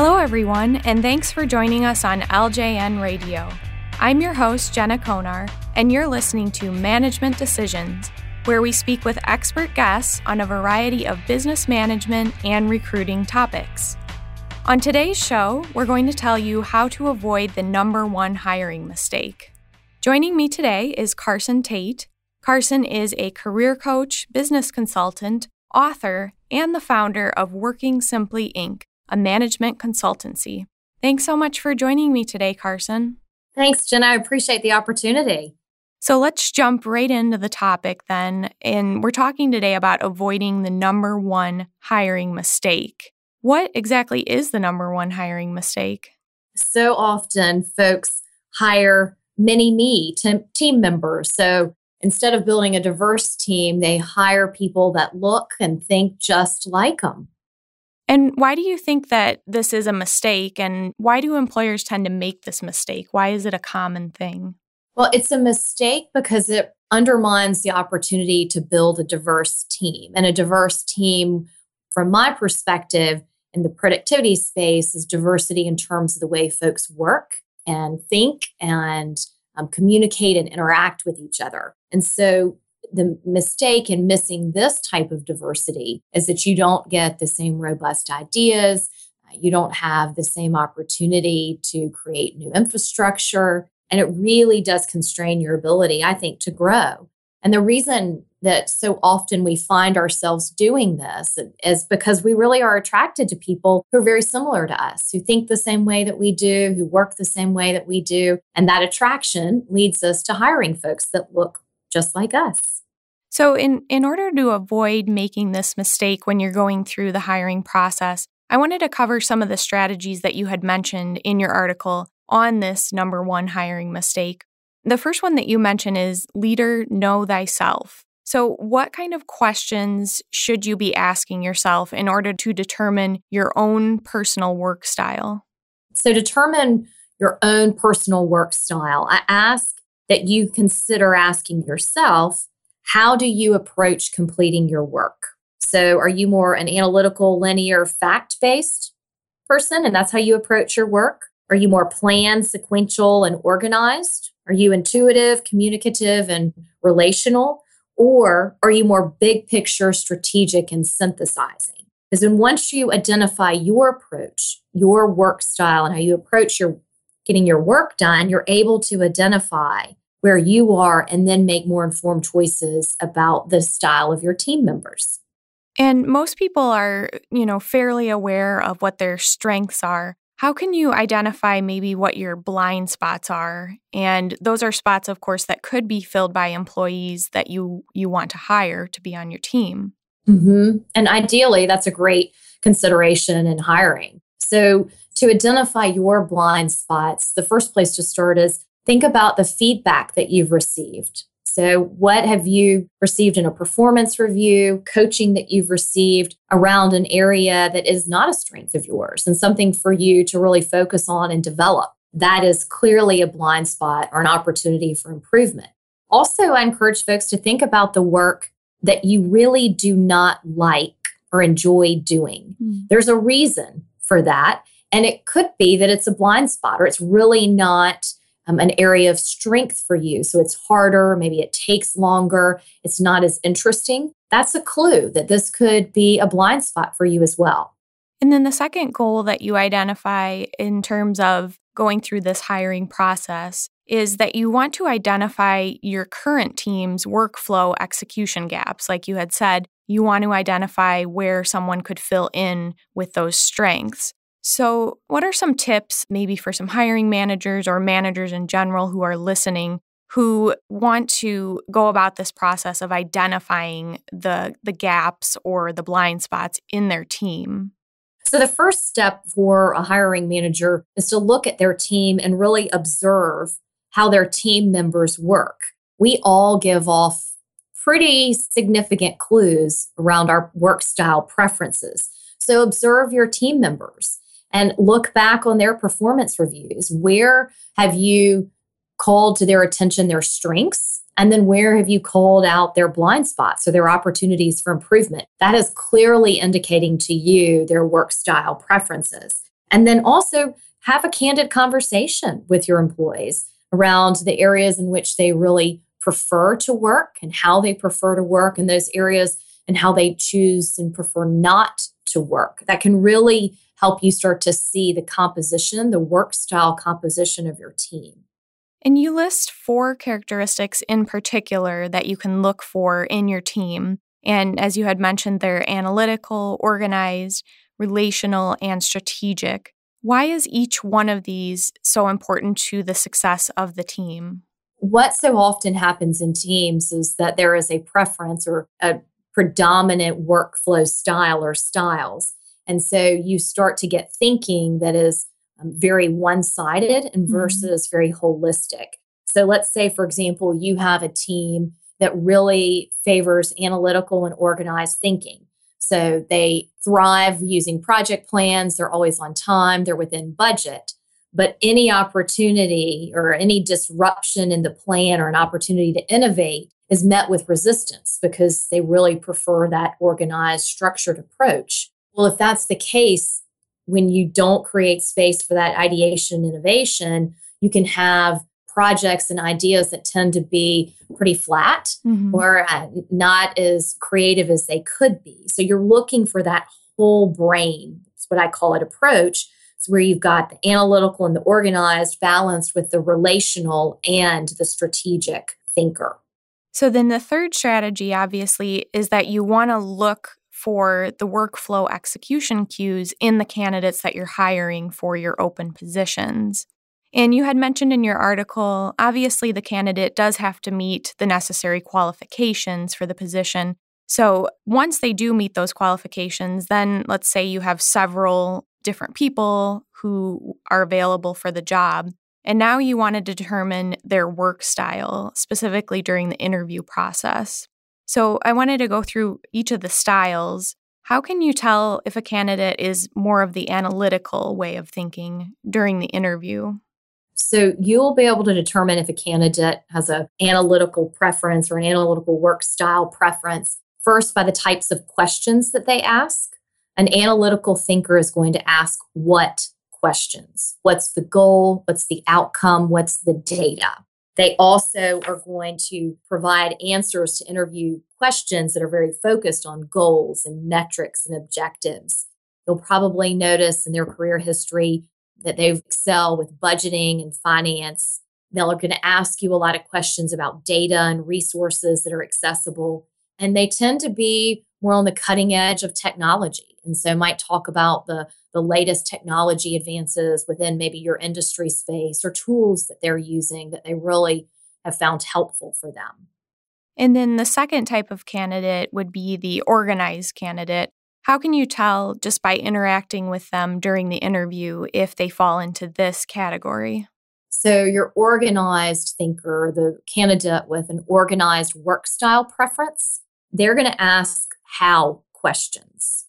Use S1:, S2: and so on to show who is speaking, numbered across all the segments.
S1: Hello, everyone, and thanks for joining us on LJN Radio. I'm your host, Jenna Konar, and you're listening to Management Decisions, where we speak with expert guests on a variety of business management and recruiting topics. On today's show, we're going to tell you how to avoid the number one hiring mistake. Joining me today is Carson Tate. Carson is a career coach, business consultant, author, and the founder of Working Simply Inc., a management consultancy. Thanks so much for joining me today, Carson.
S2: Thanks, Jenna. I appreciate the opportunity.
S1: So let's jump right into the topic then. And we're talking today about avoiding the number one hiring mistake. What exactly is the number one hiring mistake?
S2: So often, folks hire mini me team members. So instead of building a diverse team, they hire people that look and think just like them.
S1: And why do you think that this is a mistake? And why do employers tend to make this mistake? Why is it a common thing?
S2: Well, it's a mistake because it undermines the opportunity to build a diverse team. And a diverse team, from my perspective, in the productivity space is diversity in terms of the way folks work and think and um, communicate and interact with each other. And so the mistake in missing this type of diversity is that you don't get the same robust ideas. Uh, you don't have the same opportunity to create new infrastructure. And it really does constrain your ability, I think, to grow. And the reason that so often we find ourselves doing this is because we really are attracted to people who are very similar to us, who think the same way that we do, who work the same way that we do. And that attraction leads us to hiring folks that look just like us.
S1: So, in, in order to avoid making this mistake when you're going through the hiring process, I wanted to cover some of the strategies that you had mentioned in your article on this number one hiring mistake. The first one that you mentioned is leader know thyself. So, what kind of questions should you be asking yourself in order to determine your own personal work style?
S2: So, determine your own personal work style. I ask that you consider asking yourself, how do you approach completing your work? So, are you more an analytical, linear, fact based person, and that's how you approach your work? Are you more planned, sequential, and organized? Are you intuitive, communicative, and relational? Or are you more big picture, strategic, and synthesizing? Because then once you identify your approach, your work style, and how you approach your getting your work done, you're able to identify where you are and then make more informed choices about the style of your team members.
S1: And most people are, you know, fairly aware of what their strengths are. How can you identify maybe what your blind spots are? And those are spots, of course, that could be filled by employees that you you want to hire to be on your team.
S2: Mm-hmm. And ideally, that's a great consideration in hiring. So, to identify your blind spots, the first place to start is think about the feedback that you've received. So, what have you received in a performance review, coaching that you've received around an area that is not a strength of yours and something for you to really focus on and develop? That is clearly a blind spot or an opportunity for improvement. Also, I encourage folks to think about the work that you really do not like or enjoy doing. Mm. There's a reason for that. And it could be that it's a blind spot or it's really not um, an area of strength for you. So it's harder, maybe it takes longer, it's not as interesting. That's a clue that this could be a blind spot for you as well.
S1: And then the second goal that you identify in terms of going through this hiring process is that you want to identify your current team's workflow execution gaps. Like you had said, you want to identify where someone could fill in with those strengths. So, what are some tips maybe for some hiring managers or managers in general who are listening who want to go about this process of identifying the the gaps or the blind spots in their team?
S2: So the first step for a hiring manager is to look at their team and really observe how their team members work. We all give off pretty significant clues around our work style preferences. So observe your team members and look back on their performance reviews. Where have you called to their attention their strengths? And then where have you called out their blind spots or their opportunities for improvement? That is clearly indicating to you their work style preferences. And then also have a candid conversation with your employees around the areas in which they really prefer to work and how they prefer to work and those areas and how they choose and prefer not to work. That can really help you start to see the composition, the work style composition of your team.
S1: And you list four characteristics in particular that you can look for in your team. And as you had mentioned, they're analytical, organized, relational, and strategic. Why is each one of these so important to the success of the team?
S2: What so often happens in teams is that there is a preference or a predominant workflow style or styles. And so you start to get thinking that is um, very one sided and mm-hmm. versus mm-hmm. very holistic. So let's say, for example, you have a team that really favors analytical and organized thinking. So they thrive using project plans, they're always on time, they're within budget. But any opportunity or any disruption in the plan or an opportunity to innovate is met with resistance because they really prefer that organized, structured approach. Well, if that's the case, when you don't create space for that ideation innovation, you can have projects and ideas that tend to be pretty flat mm-hmm. or uh, not as creative as they could be. So you're looking for that whole brain, it's what I call it approach. It's where you've got the analytical and the organized balanced with the relational and the strategic thinker.
S1: So then the third strategy, obviously, is that you want to look for the workflow execution cues in the candidates that you're hiring for your open positions. And you had mentioned in your article, obviously, the candidate does have to meet the necessary qualifications for the position. So once they do meet those qualifications, then let's say you have several different people who are available for the job. And now you want to determine their work style, specifically during the interview process. So I wanted to go through each of the styles. How can you tell if a candidate is more of the analytical way of thinking during the interview?
S2: So you'll be able to determine if a candidate has an analytical preference or an analytical work style preference first by the types of questions that they ask. An analytical thinker is going to ask what questions? What's the goal? What's the outcome? What's the data? They also are going to provide answers to interview questions that are very focused on goals and metrics and objectives. You'll probably notice in their career history that they excel with budgeting and finance. They're going to ask you a lot of questions about data and resources that are accessible. And they tend to be more on the cutting edge of technology. And so might talk about the, the latest technology advances within maybe your industry space or tools that they're using that they really have found helpful for them.
S1: And then the second type of candidate would be the organized candidate. How can you tell just by interacting with them during the interview if they fall into this category?
S2: So, your organized thinker, the candidate with an organized work style preference, they're going to ask how questions.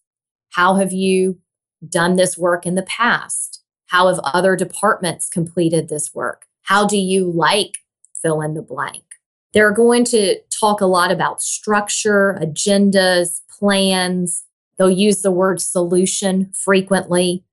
S2: How have you done this work in the past? How have other departments completed this work? How do you like fill in the blank? They're going to talk a lot about structure, agendas, plans, They'll use the word solution frequently.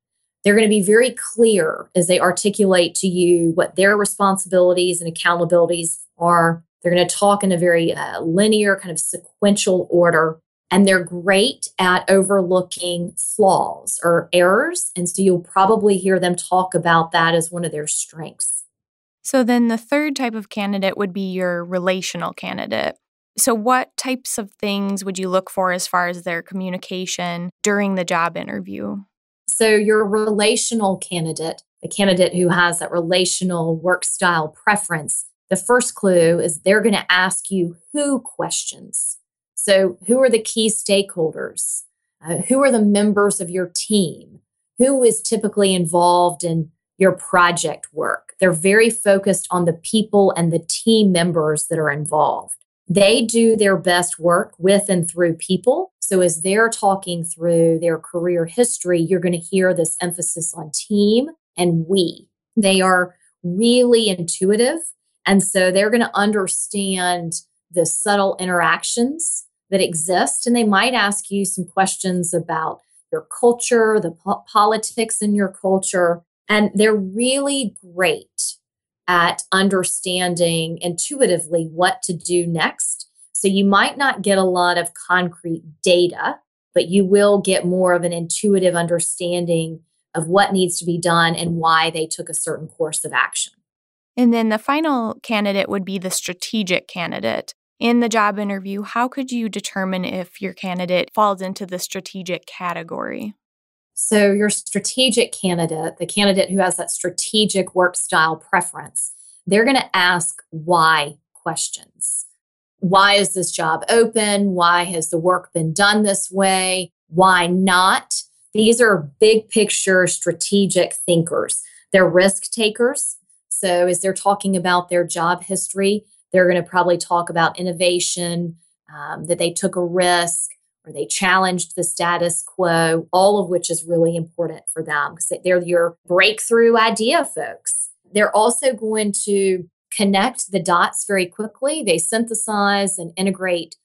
S2: They're going to be very clear as they articulate to you what their responsibilities and accountabilities are. They're going to talk in a very uh, linear, kind of sequential order. And they're great at overlooking flaws or errors. And so you'll probably hear them talk about that as one of their strengths.
S1: So then the third type of candidate would be your relational candidate. So, what types of things would you look for as far as their communication during the job interview?
S2: So, your relational candidate, the candidate who has that relational work style preference, the first clue is they're going to ask you who questions. So, who are the key stakeholders? Uh, who are the members of your team? Who is typically involved in your project work? They're very focused on the people and the team members that are involved. They do their best work with and through people. So, as they're talking through their career history, you're going to hear this emphasis on team and we. They are really intuitive. And so they're going to understand the subtle interactions that exist. And they might ask you some questions about your culture, the po- politics in your culture. And they're really great at understanding intuitively what to do next. So you might not get a lot of concrete data, but you will get more of an intuitive understanding of what needs to be done and why they took a certain course of action.
S1: And then the final candidate would be the strategic candidate. In the job interview, how could you determine if your candidate falls into the strategic category?
S2: So, your strategic candidate, the candidate who has that strategic work style preference, they're going to ask why questions. Why is this job open? Why has the work been done this way? Why not? These are big picture strategic thinkers. They're risk takers. So, as they're talking about their job history, they're going to probably talk about innovation, um, that they took a risk or they challenged the status quo, all of which is really important for them because they're your breakthrough idea folks. They're also going to connect the dots very quickly. They synthesize and integrate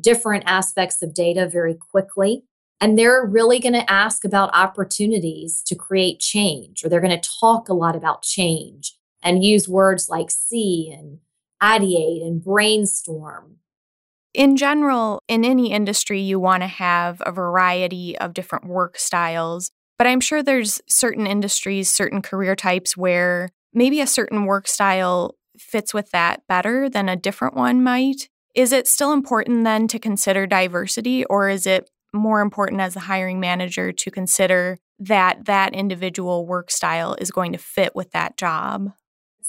S2: different aspects of data very quickly. And they're really going to ask about opportunities to create change, or they're going to talk a lot about change and use words like see and ideate and brainstorm.
S1: In general, in any industry, you want to have a variety of different work styles. But I'm sure there's certain industries, certain career types where maybe a certain work style fits with that better than a different one might. Is it still important then to consider diversity, or is it more important as a hiring manager to consider that that individual work style is going to fit with that job?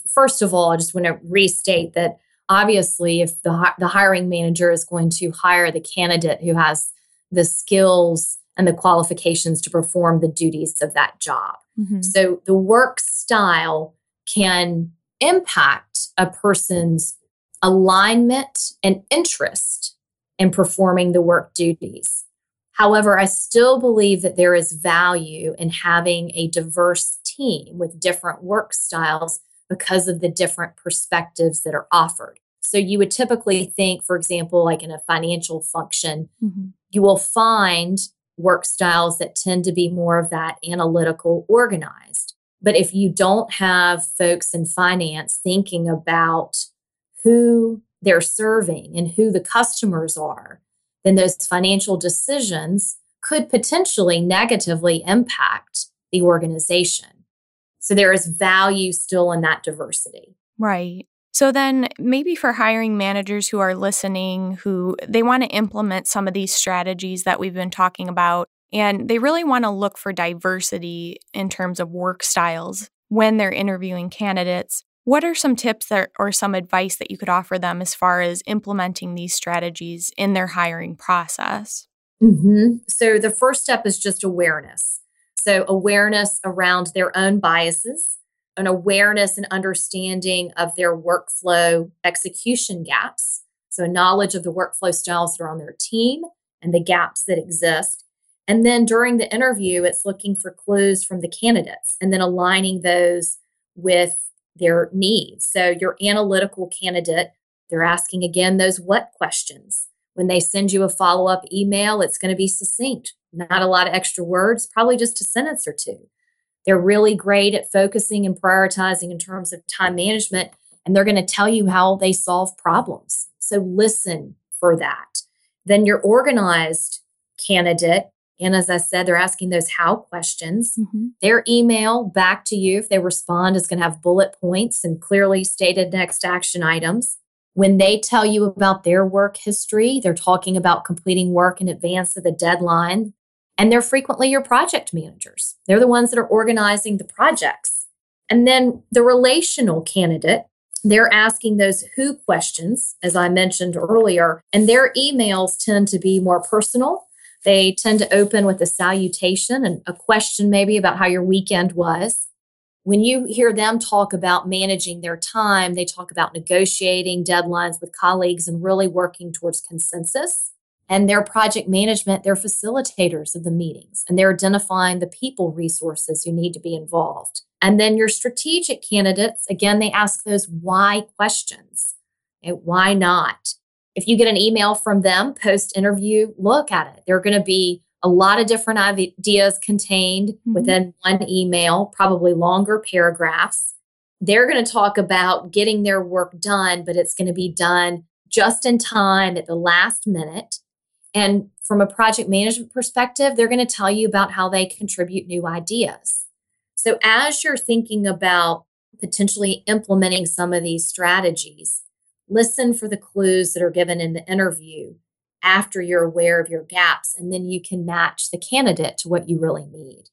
S2: First of all, I just want to restate that obviously, if the, the hiring manager is going to hire the candidate who has the skills and the qualifications to perform the duties of that job. Mm-hmm. So the work style can impact a person's alignment and interest in performing the work duties. However, I still believe that there is value in having a diverse team with different work styles because of the different perspectives that are offered. So you would typically think, for example, like in a financial function, mm-hmm. you will find work styles that tend to be more of that analytical, organized. But if you don't have folks in finance thinking about who they're serving and who the customers are, then those financial decisions could potentially negatively impact the organization. So there is value still in that diversity.
S1: Right. So then maybe for hiring managers who are listening who they want to implement some of these strategies that we've been talking about and they really want to look for diversity in terms of work styles when they're interviewing candidates. What are some tips that, or some advice that you could offer them as far as implementing these strategies in their hiring process?
S2: Mm-hmm. So, the first step is just awareness. So, awareness around their own biases, an awareness and understanding of their workflow execution gaps. So, knowledge of the workflow styles that are on their team and the gaps that exist. And then during the interview, it's looking for clues from the candidates and then aligning those with their needs. So, your analytical candidate, they're asking again those what questions. When they send you a follow up email, it's going to be succinct not a lot of extra words, probably just a sentence or two. They're really great at focusing and prioritizing in terms of time management, and they're going to tell you how they solve problems. So listen for that. Then your organized candidate, and as I said, they're asking those how questions. Mm-hmm. Their email back to you, if they respond, is going to have bullet points and clearly stated next action items. When they tell you about their work history, they're talking about completing work in advance of the deadline and they're frequently your project managers. They're the ones that are organizing the projects. And then the relational candidate, they're asking those who questions, as I mentioned earlier, and their emails tend to be more personal. They tend to open with a salutation and a question, maybe about how your weekend was. When you hear them talk about managing their time, they talk about negotiating deadlines with colleagues and really working towards consensus and their project management, they're facilitators of the meetings and they're identifying the people resources who need to be involved. And then your strategic candidates, again, they ask those why questions. Okay, why not? If you get an email from them post interview, look at it. There are going to be a lot of different ideas contained mm-hmm. within one email, probably longer paragraphs. They're going to talk about getting their work done, but it's going to be done just in time at the last minute. And from a project management perspective, they're going to tell you about how they contribute new ideas. So, as you're thinking about potentially implementing some of these strategies, listen for the clues that are given in the interview after you're aware of your gaps, and then you can match the candidate to what you really need.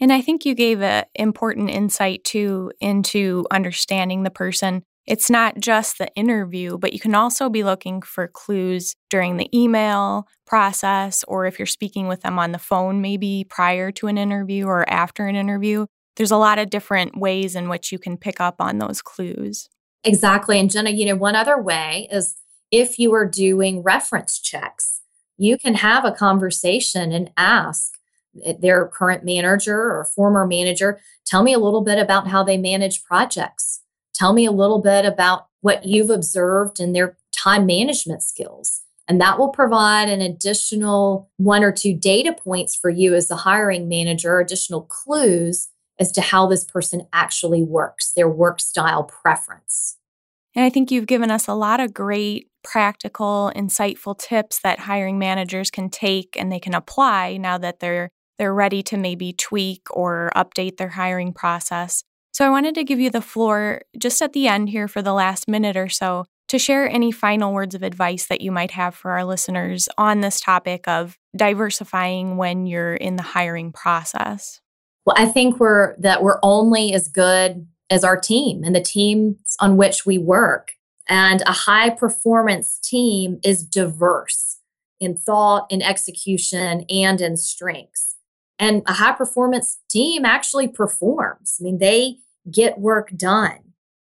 S1: And I think you gave an important insight too into understanding the person. It's not just the interview, but you can also be looking for clues during the email process, or if you're speaking with them on the phone, maybe prior to an interview or after an interview. There's a lot of different ways in which you can pick up on those clues.
S2: Exactly. And Jenna, you know, one other way is if you are doing reference checks, you can have a conversation and ask their current manager or former manager, tell me a little bit about how they manage projects. Tell me a little bit about what you've observed in their time management skills. And that will provide an additional one or two data points for you as the hiring manager, additional clues as to how this person actually works, their work style preference.
S1: And I think you've given us a lot of great practical, insightful tips that hiring managers can take and they can apply now that they're they're ready to maybe tweak or update their hiring process. So I wanted to give you the floor just at the end here for the last minute or so to share any final words of advice that you might have for our listeners on this topic of diversifying when you're in the hiring process.
S2: Well, I think we're that we're only as good as our team and the teams on which we work. And a high performance team is diverse in thought, in execution, and in strengths. And a high performance team actually performs. I mean, they get work done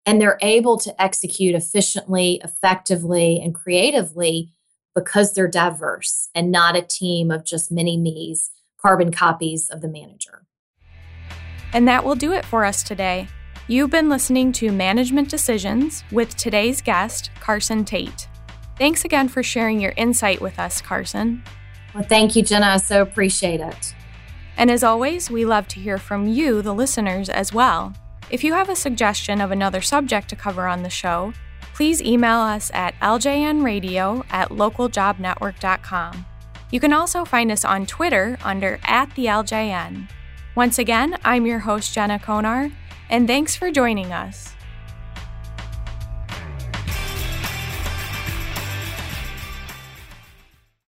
S2: and they're able to execute efficiently, effectively, and creatively because they're diverse and not a team of just mini me's, carbon copies of the manager.
S1: And that will do it for us today. You've been listening to Management Decisions with today's guest, Carson Tate. Thanks again for sharing your insight with us, Carson.
S2: Well, thank you, Jenna. I so appreciate it.
S1: And as always, we love to hear from you, the listeners, as well. If you have a suggestion of another subject to cover on the show, please email us at ljnradio at localjobnetwork.com. You can also find us on Twitter under at the LJN. Once again, I'm your host, Jenna Konar, and thanks for joining us.